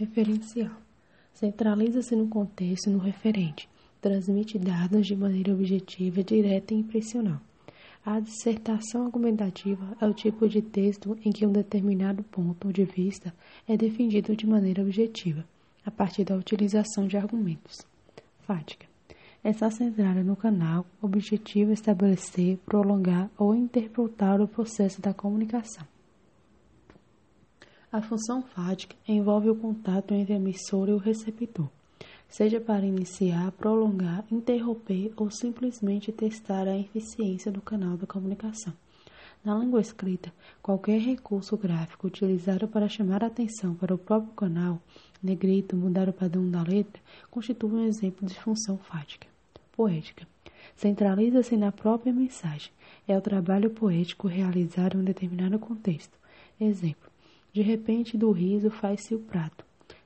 Referencial. Centraliza-se no contexto e no referente. Transmite dados de maneira objetiva, direta e impressional. A dissertação argumentativa é o tipo de texto em que um determinado ponto de vista é defendido de maneira objetiva, a partir da utilização de argumentos. Fática. Está centrada no canal, objetivo estabelecer, prolongar ou interpretar o processo da comunicação. A função fática envolve o contato entre a emissora e o receptor, seja para iniciar, prolongar, interromper ou simplesmente testar a eficiência do canal da comunicação. Na língua escrita, qualquer recurso gráfico utilizado para chamar a atenção para o próprio canal, negrito, mudar o padrão da letra, constitui um exemplo de função fática. Poética. Centraliza-se na própria mensagem. É o trabalho poético realizado em um determinado contexto. Exemplo. De repente, do riso faz-se o prato,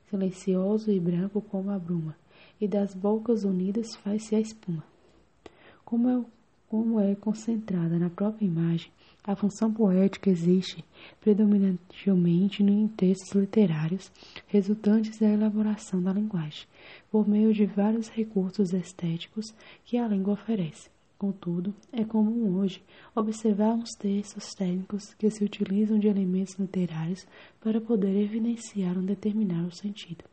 silencioso e branco como a bruma, e das bocas unidas faz-se a espuma. Como é, como é concentrada na própria imagem, a função poética existe predominantemente em textos literários resultantes da elaboração da linguagem, por meio de vários recursos estéticos que a língua oferece. Contudo, é comum hoje observarmos textos técnicos que se utilizam de elementos literários para poder evidenciar um determinado sentido.